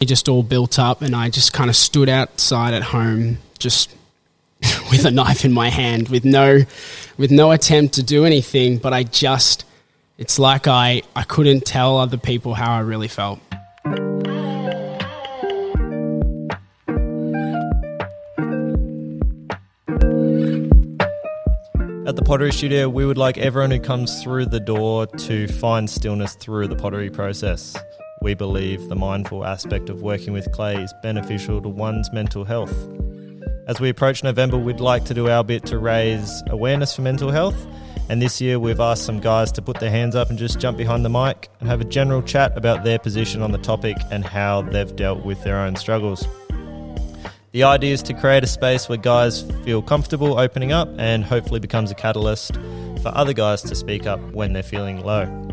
it just all built up, and I just kind of stood outside at home, just with a knife in my hand, with no, with no attempt to do anything. But I just, it's like I, I couldn't tell other people how I really felt. At the Pottery Studio, we would like everyone who comes through the door to find stillness through the pottery process. We believe the mindful aspect of working with clay is beneficial to one's mental health. As we approach November, we'd like to do our bit to raise awareness for mental health. And this year, we've asked some guys to put their hands up and just jump behind the mic and have a general chat about their position on the topic and how they've dealt with their own struggles. The idea is to create a space where guys feel comfortable opening up and hopefully becomes a catalyst for other guys to speak up when they're feeling low.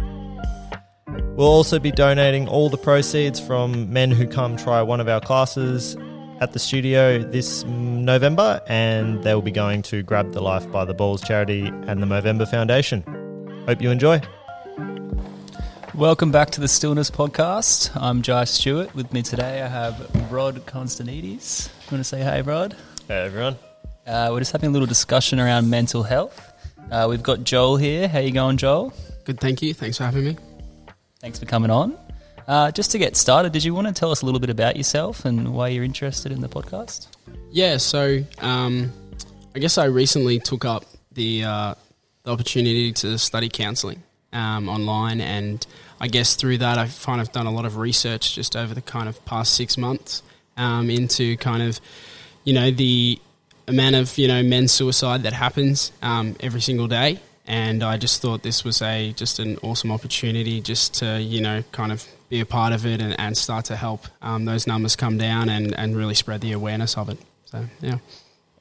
We'll also be donating all the proceeds from men who come try one of our classes at the studio this November, and they will be going to Grab the Life by the Balls charity and the Movember Foundation. Hope you enjoy. Welcome back to the Stillness Podcast. I'm Jai Stewart. With me today, I have Rod Constantinides. You want to say hi, Rod? Hey everyone. Uh, we're just having a little discussion around mental health. Uh, we've got Joel here. How you going, Joel? Good, thank you. Thanks for having me. Thanks for coming on. Uh, just to get started, did you want to tell us a little bit about yourself and why you're interested in the podcast? Yeah, so um, I guess I recently took up the uh, the opportunity to study counselling um, online, and I guess through that I've kind of done a lot of research just over the kind of past six months um, into kind of you know the amount of you know men's suicide that happens um, every single day, and I just thought this was a just an awesome opportunity just to you know kind of be a part of it and, and start to help um, those numbers come down and, and really spread the awareness of it. So yeah,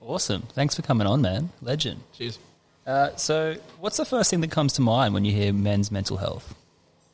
Awesome. Thanks for coming on, man. Legend. cheers. Uh, so, what's the first thing that comes to mind when you hear men's mental health?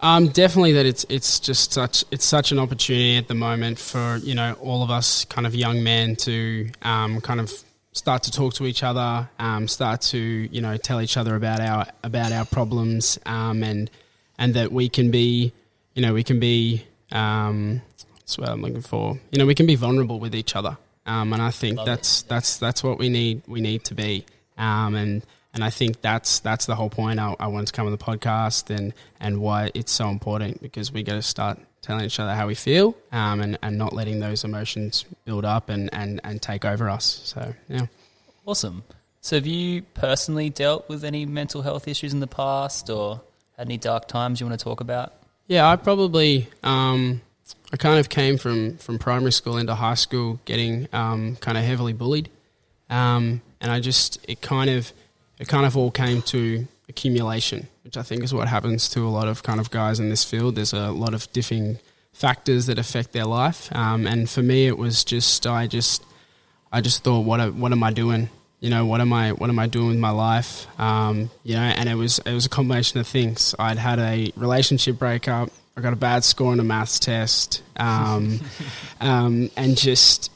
Um, definitely that it's it's just such it's such an opportunity at the moment for you know all of us kind of young men to um, kind of start to talk to each other, um, start to you know tell each other about our about our problems, um, and and that we can be you know we can be um, that's what I'm looking for. You know we can be vulnerable with each other, um, and I think Love that's that's that's what we need we need to be, um, and and I think that's that's the whole point. I, I wanted to come on the podcast and and why it's so important because we got to start telling each other how we feel um, and and not letting those emotions build up and and and take over us. So yeah. Awesome. So, have you personally dealt with any mental health issues in the past or had any dark times you want to talk about? Yeah, I probably um, I kind of came from from primary school into high school, getting um, kind of heavily bullied, um, and I just it kind of it kind of all came to accumulation, which I think is what happens to a lot of kind of guys in this field. There's a lot of different factors that affect their life, um, and for me, it was just I just I just thought, what what am I doing? You know, what am I what am I doing with my life? Um, you know, and it was it was a combination of things. I'd had a relationship breakup. I got a bad score on a maths test, um, um, and just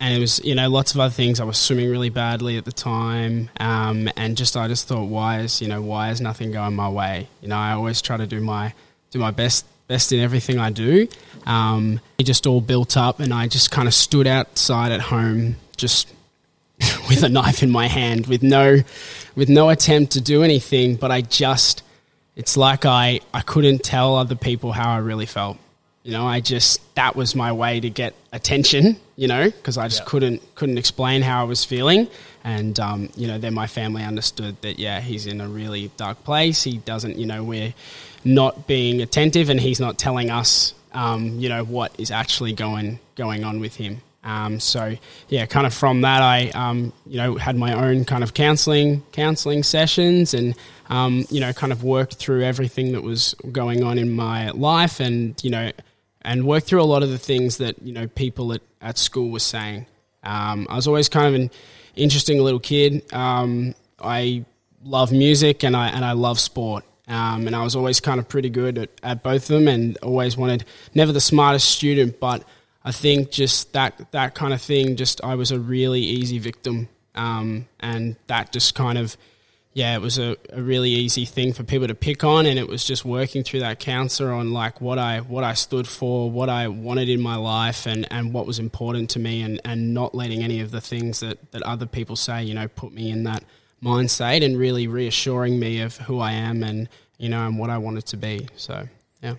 and it was you know lots of other things. I was swimming really badly at the time, um, and just I just thought, why is you know why is nothing going my way? You know, I always try to do my do my best best in everything I do. Um, it just all built up, and I just kind of stood outside at home, just with a knife in my hand, with no with no attempt to do anything. But I just it's like I I couldn't tell other people how I really felt. You know, I just that was my way to get attention. You know, because I just Yeah. couldn't couldn't explain how I was feeling, and um, you know, then my family understood that yeah, he's in a really dark place. He doesn't, you know, we're not being attentive, and he's not telling us, um, you know, what is actually going going on with him. Um, so yeah, kind of from that, I um, you know had my own kind of counselling counselling sessions, and um, you know kind of worked through everything that was going on in my life, and you know and worked through a lot of the things that you know people at, at school were saying. Um, I was always kind of an interesting little kid. Um, I love music and I and I love sport. Um, and I was always kind of pretty good at, at both of them, and always wanted never the smartest student, but I think just that that kind of thing. Just I was a really easy victim, um, and that just kind of yeah, it was a, a really easy thing for people to pick on, and it was just working through that counselor on like what I what I stood for, what I wanted in my life, and, and what was important to me, and, and not letting any of the things that, that other people say, you know, put me in that mind state, and really reassuring me of who I am and you know and what I wanted to be. So yeah.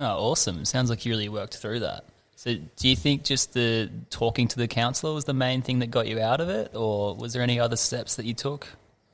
Oh, awesome! Sounds like you really worked through that. So, do you think just the talking to the counselor was the main thing that got you out of it, or was there any other steps that you took?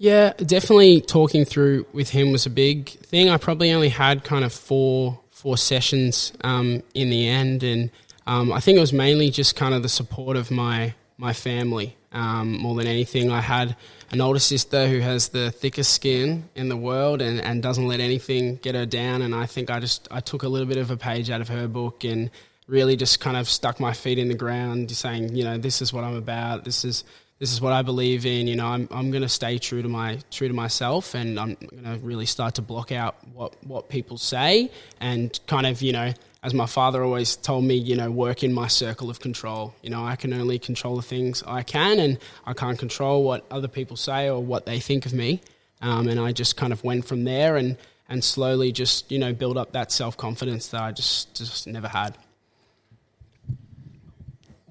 Yeah, definitely talking through with him was a big thing. I probably only had kind of four four sessions um, in the end, and um, I think it was mainly just kind of the support of my my family um, more than anything. I had an older sister who has the thickest skin in the world and, and doesn't let anything get her down, and I think I just I took a little bit of a page out of her book and really just kind of stuck my feet in the ground, saying, you know, this is what I'm about. This is this is what I believe in. You know, I'm I'm going to stay true to my true to myself, and I'm going to really start to block out what what people say, and kind of you know, as my father always told me, you know, work in my circle of control. You know, I can only control the things I can, and I can't control what other people say or what they think of me. Um, and I just kind of went from there, and and slowly just you know build up that self confidence that I just just never had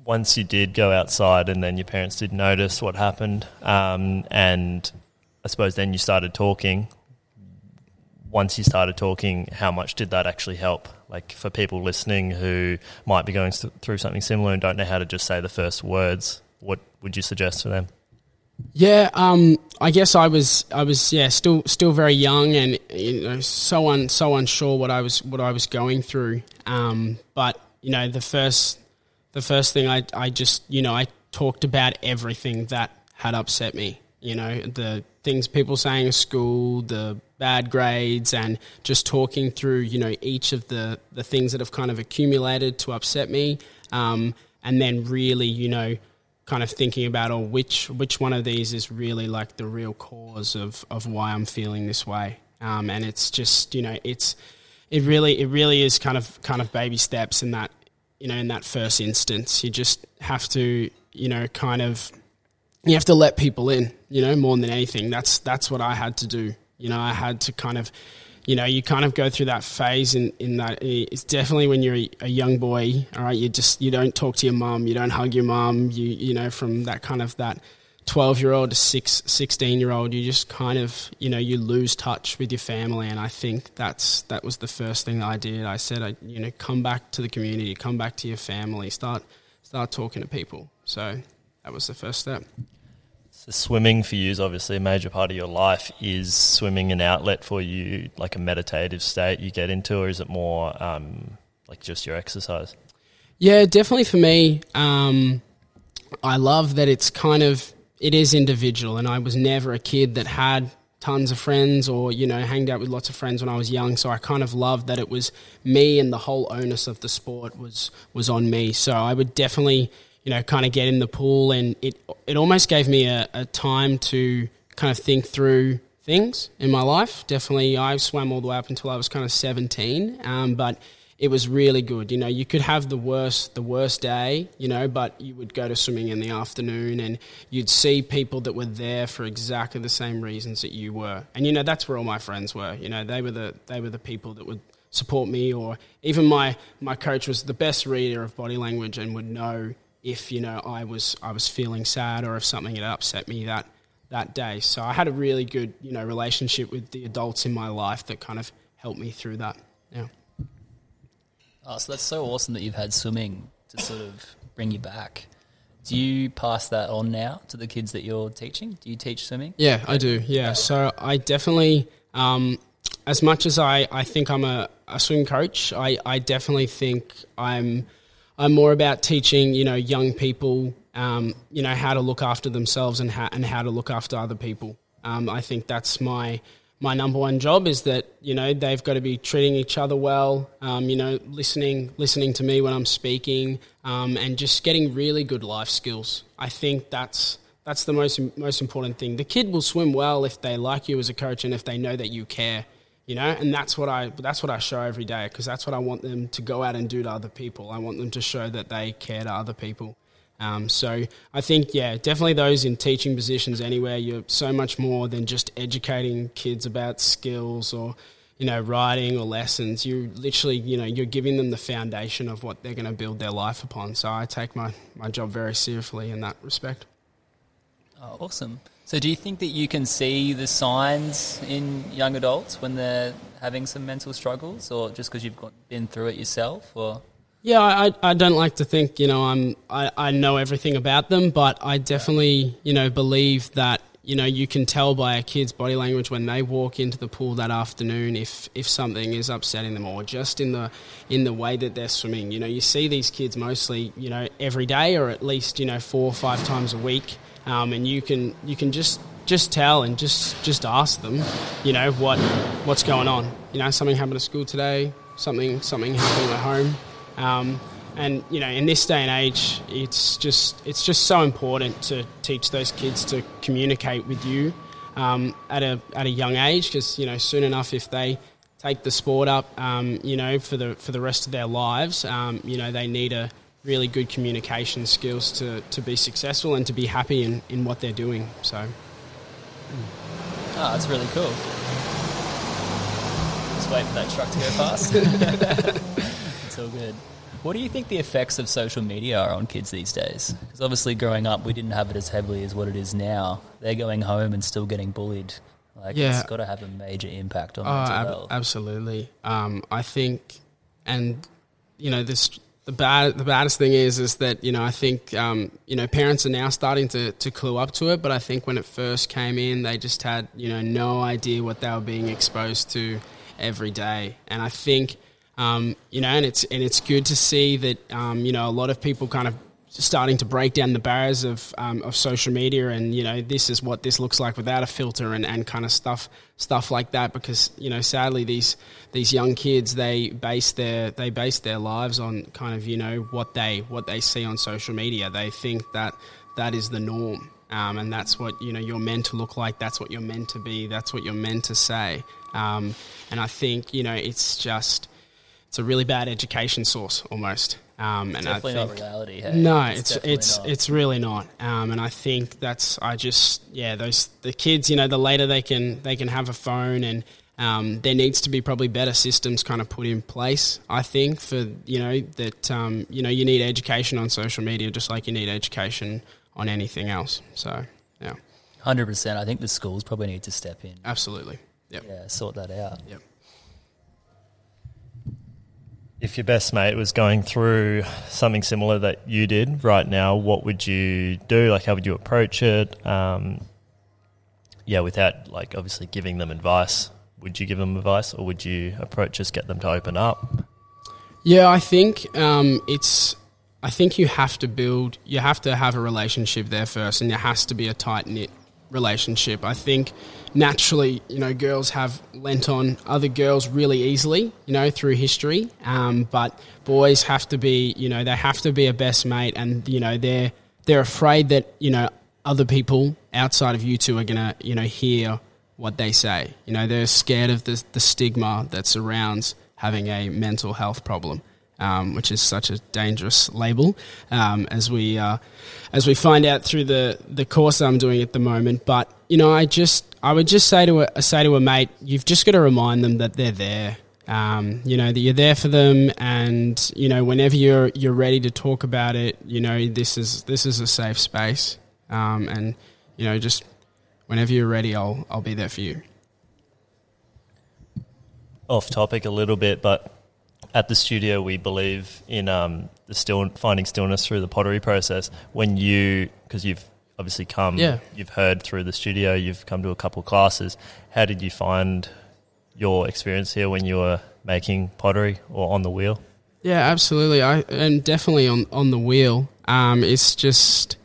once you did go outside and then your parents did notice what happened, um, and I suppose then you started talking. Once you started talking, how much did that actually help? Like for people listening who might be going through something similar and don't know how to just say the first words, what would you suggest for them? Yeah, um, I guess I was I was yeah still still very young and you know so un, so unsure what I was what I was going through. Um, but you know the first the first thing I, I just, you know, I talked about everything that had upset me. You know, the things people saying at school, the bad grades, and just talking through, you know, each of the, the things that have kind of accumulated to upset me. Um, and then really, you know, kind of thinking about, oh, which, which one of these is really like the real cause of, of why I'm feeling this way. Um, and it's just, you know, it's, it really, it really is kind of, kind of baby steps in that you know, in that first instance. You just have to, you know, kind of, you have to let people in, you know, more than anything. That's that's what I had to do. You know, I had to kind of, you know, you kind of go through that phase in, in that it's definitely when you're a, young boy, all right, you just, you don't talk to your mum, you don't hug your mum, you, you know, from that kind of that 12 year old to six, 16 year old, you just kind of, you know, you lose touch with your family. And I think that's, that was the first thing that I did. I said, I, you know, come back to the community, come back to your family, start, start talking to people. So that was the first step. So swimming for you is obviously a major part of your life. Is swimming an outlet for you, like a meditative state you get into, or is it more um, like just your exercise? Yeah, definitely for me. Um, I love that it's kind of it is individual, and I was never a kid that had tons of friends or you know hanged out with lots of friends when I was young so I kind of loved that it was me and the whole onus of the sport was was on me. So I would definitely you know kind of get in the pool and it it almost gave me a, a time to kind of think through things in my life. Definitely I swam all the way up until I was kind of 17 um, but it was really good. You know, you could have the worst the worst day, you know, but you would go to swimming in the afternoon and you'd see people that were there for exactly the same reasons that you were. And you know, that's where all my friends were. You know, they were the they were the people that would support me or even my my coach was the best reader of body language and would know if, you know, I was I was feeling sad or if something had upset me that that day. So I had a really good, you know, relationship with the adults in my life that kind of helped me through that. Yeah. Oh, so that's so awesome that you've had swimming to sort of bring you back. Do you pass that on now to the kids that you're teaching? Do you teach swimming? Yeah, I do. Yeah, so I definitely, um, as much as I, I think I'm a, a swim coach, I, I definitely think I'm I'm more about teaching you know young people um, you know how to look after themselves and how, and how to look after other people. Um, I think that's my my number one job is that you know they've got to be treating each other well, um, you know, listening listening to me when I'm speaking, um, and just getting really good life skills. I think that's that's the most most important thing. The kid will swim well if they like you as a coach and if they know that you care, you know, and that's what I that's what I show every day because that's what I want them to go out and do to other people. I want them to show that they care to other people. Um, so I think, yeah, definitely those in teaching positions anywhere, you're so much more than just educating kids about skills or, you know, writing or lessons. You literally, you know, you're giving them the foundation of what they're going to build their life upon. So I take my, my job very seriously in that respect. Oh, awesome. So, do you think that you can see the signs in young adults when they're having some mental struggles, or just because you've got, been through it yourself, or? Yeah, I, I don't like to think, you know, I'm, I, I know everything about them, but I definitely, you know, believe that, you know, you can tell by a kid's body language when they walk into the pool that afternoon if, if something is upsetting them or just in the, in the way that they're swimming. You know, you see these kids mostly, you know, every day or at least, you know, four or five times a week. Um, and you can, you can just, just tell and just, just ask them, you know, what, what's going on. You know, something happened at school today, something, something happened at home um, and you know, in this day and age, it's just it's just so important to teach those kids to communicate with you um, at a at a young age, because you know, soon enough, if they take the sport up, um, you know, for the for the rest of their lives, um, you know, they need a really good communication skills to, to be successful and to be happy in, in what they're doing. So, oh, that's really cool. Just wait for that truck to go past. so good. What do you think the effects of social media are on kids these days? Because obviously, growing up, we didn't have it as heavily as what it is now. They're going home and still getting bullied. Like, yeah. it's got to have a major impact on oh, mental ab-. Absolutely. Um, I think, and you know, this the bad the baddest thing is is that you know I think um, you know parents are now starting to to clue up to it, but I think when it first came in, they just had you know no idea what they were being exposed to every day, and I think um, you know, and it's and it's good to see that um, you know a lot of people kind of starting to break down the barriers of um, of social media, and you know this is what this looks like without a filter, and, and kind of stuff stuff like that. Because you know, sadly, these these young kids they base their they base their lives on kind of you know what they what they see on social media. They think that that is the norm. Um, and that's what you know you're meant to look like. That's what you're meant to be. That's what you're meant to say. Um, and I think you know it's just it's a really bad education source almost. Um, and definitely I think, not reality. Hey? No, it's it's it's, it's really not. Um, and I think that's I just yeah those the kids you know the later they can they can have a phone and um, there needs to be probably better systems kind of put in place. I think for you know that um, you know you need education on social media just like you need education on anything else. So yeah, hundred percent. I think the schools probably need to step in. Absolutely. Yep. Yeah, sort that out. Yep if your best mate was going through something similar that you did right now, what would you do? Like, how would you approach it? Um, yeah, without like obviously giving them advice. Would you give them advice, or would you approach just get them to open up? Yeah, I think um, it's. I think you have to build. You have to have a relationship there first, and there has to be a tight knit relationship. I think naturally, you know, girls have lent on other girls really easily, you know, through history. Um, but boys have to be, you know, they have to be a best mate, and you know, they're they're afraid that you know other people outside of you two are gonna, you know, hear what they say. You know, they're scared of the the stigma that surrounds having a mental health problem um, which is such a dangerous label, um, as we uh, as we find out through the the course I'm doing at the moment. But you know, I just I would just say to a say to a mate, you've just got to remind them that they're there. Um, you know that you're there for them, and you know whenever you're you're ready to talk about it, you know this is this is a safe space, um, and you know just whenever you're ready, I'll I'll be there for you. Off topic a little bit, but at the studio, we believe in um, the still finding stillness through the pottery process. When you, because you've obviously come, yeah. you've heard through the studio, you've come to a couple of classes. How did you find your experience here when you were making pottery or on the wheel? Yeah, absolutely. I and definitely on on the wheel. Um, it's just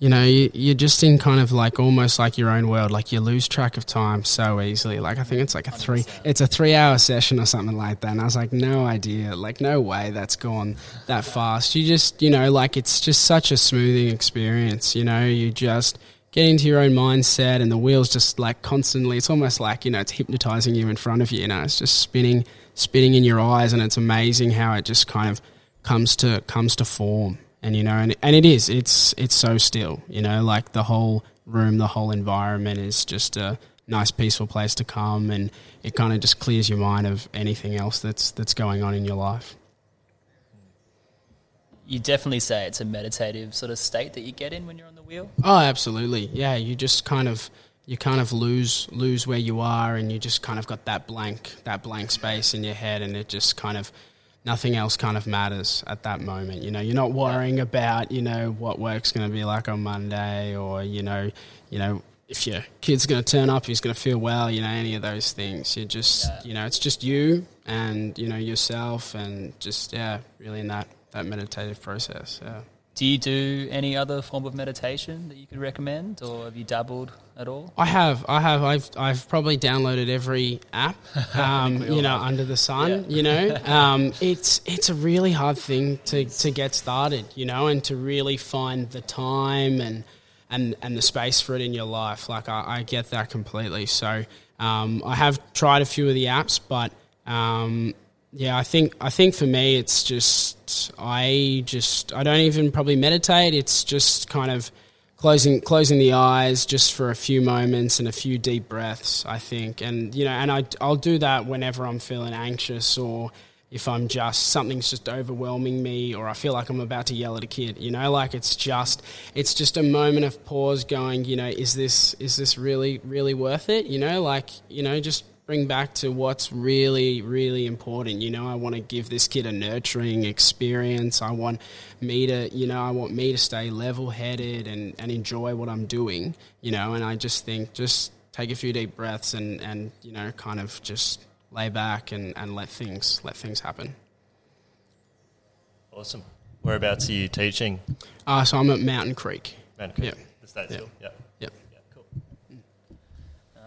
you know, you, you're just in kind of like almost like your own world. Like you lose track of time so easily. Like I think it's like a three, it's a three hour session or something like that. And I was like, no idea, like no way that's gone that fast. You just, you know, like it's just such a smoothing experience. You know, you just get into your own mindset and the wheels just like constantly. It's almost like you know, it's hypnotizing you in front of you. You know, it's just spinning, spinning in your eyes, and it's amazing how it just kind of comes to comes to form and you know, and and it is. It's it's so still. You know, like the whole room, the whole environment is just a nice, peaceful place to come, and it kind of just clears your mind of anything else that's that's going on in your life. You definitely say it's a meditative sort of state that you get in when you're on the wheel. Oh, absolutely. Yeah, you just kind of you kind of lose lose where you are, and you just kind of got that blank that blank space in your head, and it just kind of nothing else kind of matters at that moment. You know, you're not worrying about you know what work's going to be like on Monday, or you know, you know if your kid's going to turn up, he's going to feel well. You know, any of those things. you're just Yeah. you know, it's just you and you know yourself, and just yeah, really in that that meditative process. Yeah. Do you do any other form of meditation that you could recommend, or have you dabbled at all? I have, I have, I've, I've probably downloaded every app, um, you know, under the sun. Yeah. You know, um, it's it's a really hard thing to, to get started, you know, and to really find the time and and and the space for it in your life. Like I, I get that completely. So um, I have tried a few of the apps, but um, yeah, I think I think for me it's just I just I don't even probably meditate. It's just kind of closing closing the eyes just for a few moments and a few deep breaths. I think, and you know, and I I'll do that whenever I'm feeling anxious or if I'm just something's just overwhelming me or I feel like I'm about to yell at a kid. You know, like it's just it's just a moment of pause, going, you know, is this is this really really worth it? You know, like you know, just bring back to what's really, really important. You know, I want to give this kid a nurturing experience. I want me to, you know, I want me to stay level headed and, and enjoy what I'm doing, you know, and I just think just take a few deep breaths and, and you know, kind of just lay back and, and let things let things happen. Awesome. Whereabouts are you teaching? Uh, so I'm at Mountain Creek. Mountain Creek. Yeah. The state Yeah. still? Yeah.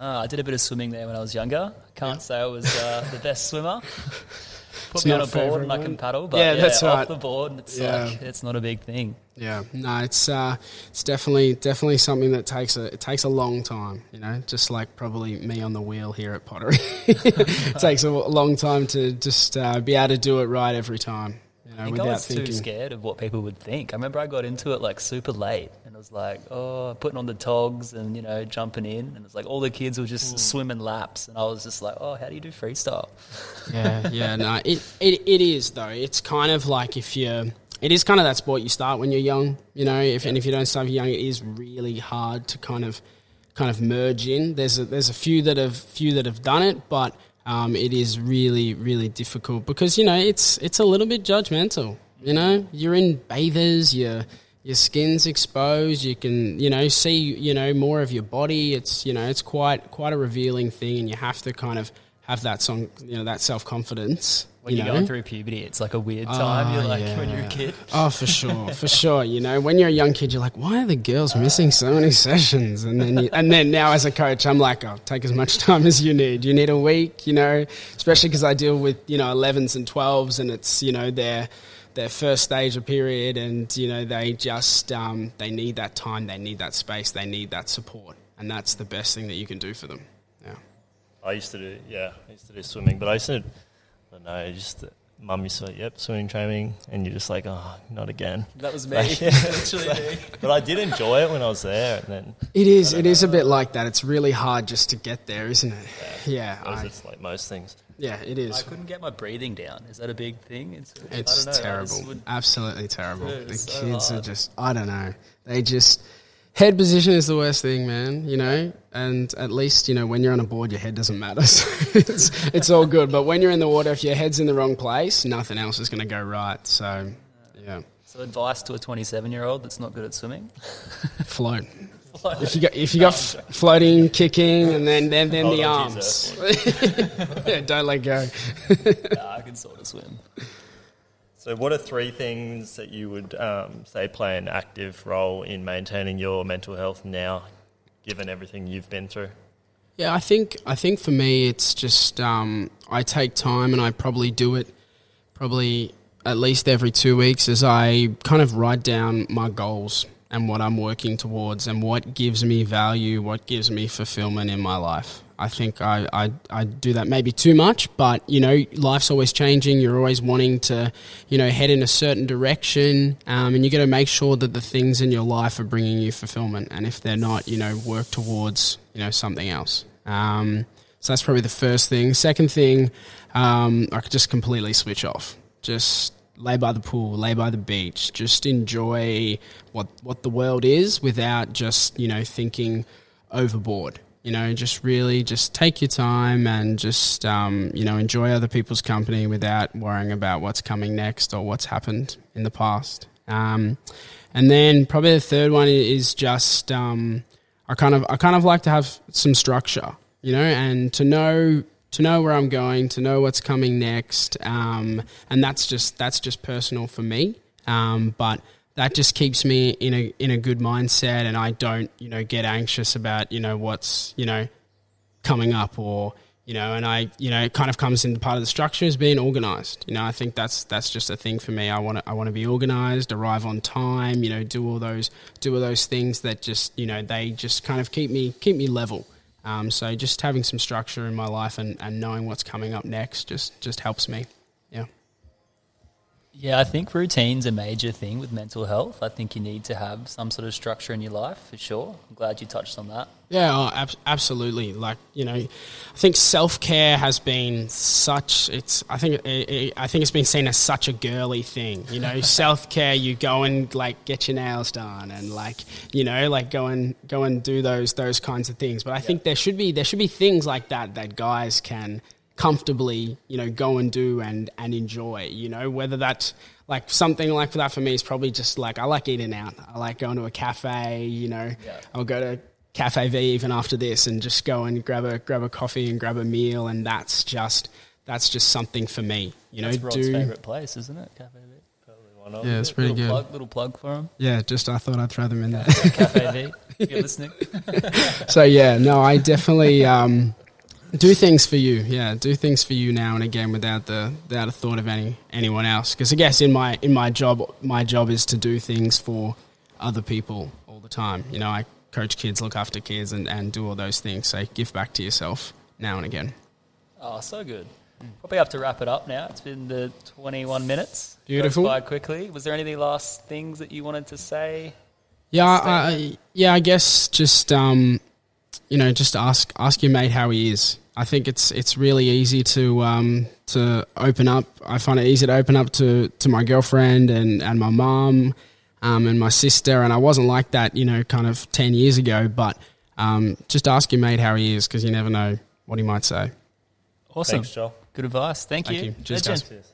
Yeah. Ah, I did a bit of swimming there when I was younger. Can't say I was uh, the best swimmer. Put It's me on a board and I can paddle, but Yeah, yeah, that's off right. the board, it's Yeah. like it's not a big thing. Yeah, no, it's uh, it's definitely definitely something that takes a it takes a long time. You know, just like probably me on the wheel here at Pottery, it takes a long time to just uh, be able to do it right every time. You know, I think I was thinking. too scared of what people would think. I remember I got into it like super late, and it was like, oh, putting on the togs and you know jumping in, and it's like all the kids were just swimming laps, and I was just like, oh, how do you do freestyle? yeah, yeah, no, it, it it is though. It's kind of like if you, it is kind of that sport you start when you're young, you know. If and if you don't start young, it is really hard to kind of kind of merge in. There's a, there's a few that have few that have done it, but um, it is really really difficult because you know it's it's a little bit judgmental. You know, you're in bathers, your your skin's exposed. You can you know see you know more of your body. It's you know it's quite quite a revealing thing, and you have to kind of have that song you know that self confidence. When you you're going through puberty, it's like a weird time. Oh, you're like yeah. when you're a kid. Oh, for sure, for sure. You know, when you're a young kid, you're like, why are the girls missing so many sessions? And then, you, and then now as a coach, I'm like, oh, take as much time as you need. You need a week, you know, especially because I deal with you know 11s and 12s, and it's you know their their first stage of period, and you know they just um, they need that time, they need that space, they need that support, and that's the best thing that you can do for them. Yeah. I used to do, yeah, I used to do swimming, but I used to, I don't know, just, mum used to, yep, swimming training, and you're just like, oh, not again. That was me. Like, Literally me. But I did enjoy it when I was there, and then It is. It is a bit like that. It's really hard just to get there, isn't it? Yeah. as I, it's like most things. yeah. it is. I couldn't get my breathing down. Is that a big thing? It's, I It's don't know, terrible. just would- Absolutely terrible. Dude, the it's so kids are just, I don't know. They just, head position is the worst thing, man, you know? And at least, you know, when you're on a board, your head doesn't matter. So it's, it's all good. But when you're in the water, if your head's in the wrong place, nothing else is going to go right. So, yeah, So advice to a 27 year old that's not good at swimming. float. If you got if you got f- floating, kicking, and then then, then Hold the arms, yeah, don't let go. Nah, I can sort of swim. So, what are three things that you would um, say play an active role in maintaining your mental health now, given everything you've been through? Yeah, I think I think for me it's just um, I take time and I probably do it probably at least every two weeks as I kind of write down my goals and what I'm working towards and what gives me value, what gives me fulfillment in my life. I think I, I, I do that maybe too much, but you know, life's always changing. You're always wanting to, you know, head in a certain direction, um, and you got to make sure that the things in your life are bringing you fulfillment. And if they're not, you know, work towards, you know, something else. Um, so that's probably the first thing. Second thing, um, I could just completely switch off. Just lay by the pool, lay by the beach, just enjoy what what the world is without just you know thinking overboard. You know, just really just take your time and just um, you know enjoy other people's company without worrying about what's coming next or what's happened in the past. Um, and then probably the third one is just um, I kind of I kind of like to have some structure, you know, and to know to know where I'm going, to know what's coming next, um, and that's just that's just personal for me. Um, but that just keeps me in a in a good mindset, and I don't you know get anxious about you know what's you know coming up or you know, and I you know it kind of comes into part of the structure is being organised. You know, I think that's that's just a thing for me. I want to I want to be organised, arrive on time. You know, do all those do all those things that just you know they just kind of keep me keep me level. Um, so just having some structure in my life and, and knowing what's coming up next just just helps me. Yeah. Yeah, I think routine's a major thing with mental health. I think you need to have some sort of structure in your life for sure. I'm glad you touched on that. Yeah, oh, ab- absolutely. Like you know, I think self care has been such. It's I think it, it, I think it's been seen as such a girly thing. You know, self care. You go and like get your nails done, and like you know, like go and go and do those those kinds of things. But I think there should be there should be things like that that guys can comfortably, you know, go and do and, and enjoy, you know, whether that's like something like that for me is probably just like, I like eating out. I like going to a cafe, you know, Yeah. I'll go to Cafe V even after this and just go and grab a, grab a coffee and grab a meal. And that's just, that's just something for me, you know, That's Rod's do, favourite place, isn't it? Cafe V. yeah, it's pretty little good. Plug, little plug for him. Yeah. Just, I thought I'd throw them in there. Cafe V. If you're listening. so yeah, no, I definitely um, do things for you. Yeah, do things for you now and again without the without a thought of any anyone else. Because I guess in my in my job, my job is to do things for other people all the time. You know, I coach kids, look after kids, and, and do all those things. So give back to yourself now and again. Oh, so good. Probably have to wrap it up now. It's been the 21 minutes. Beautiful. by quickly. Was there any last things that you wanted to say? Yeah, I, I, yeah. I guess just um, you know, just ask ask your mate how he is. I think it's it's really easy to um, to open up. I find it easy to open up to, to my girlfriend and and my mom um, and my sister. And I wasn't like that, you know, kind of ten years ago. But um, just ask your mate how he is because you never know what he might say. Awesome. Thanks, Joel. Good advice. Thank, Thank you. you. Cheers, guys. Cheers.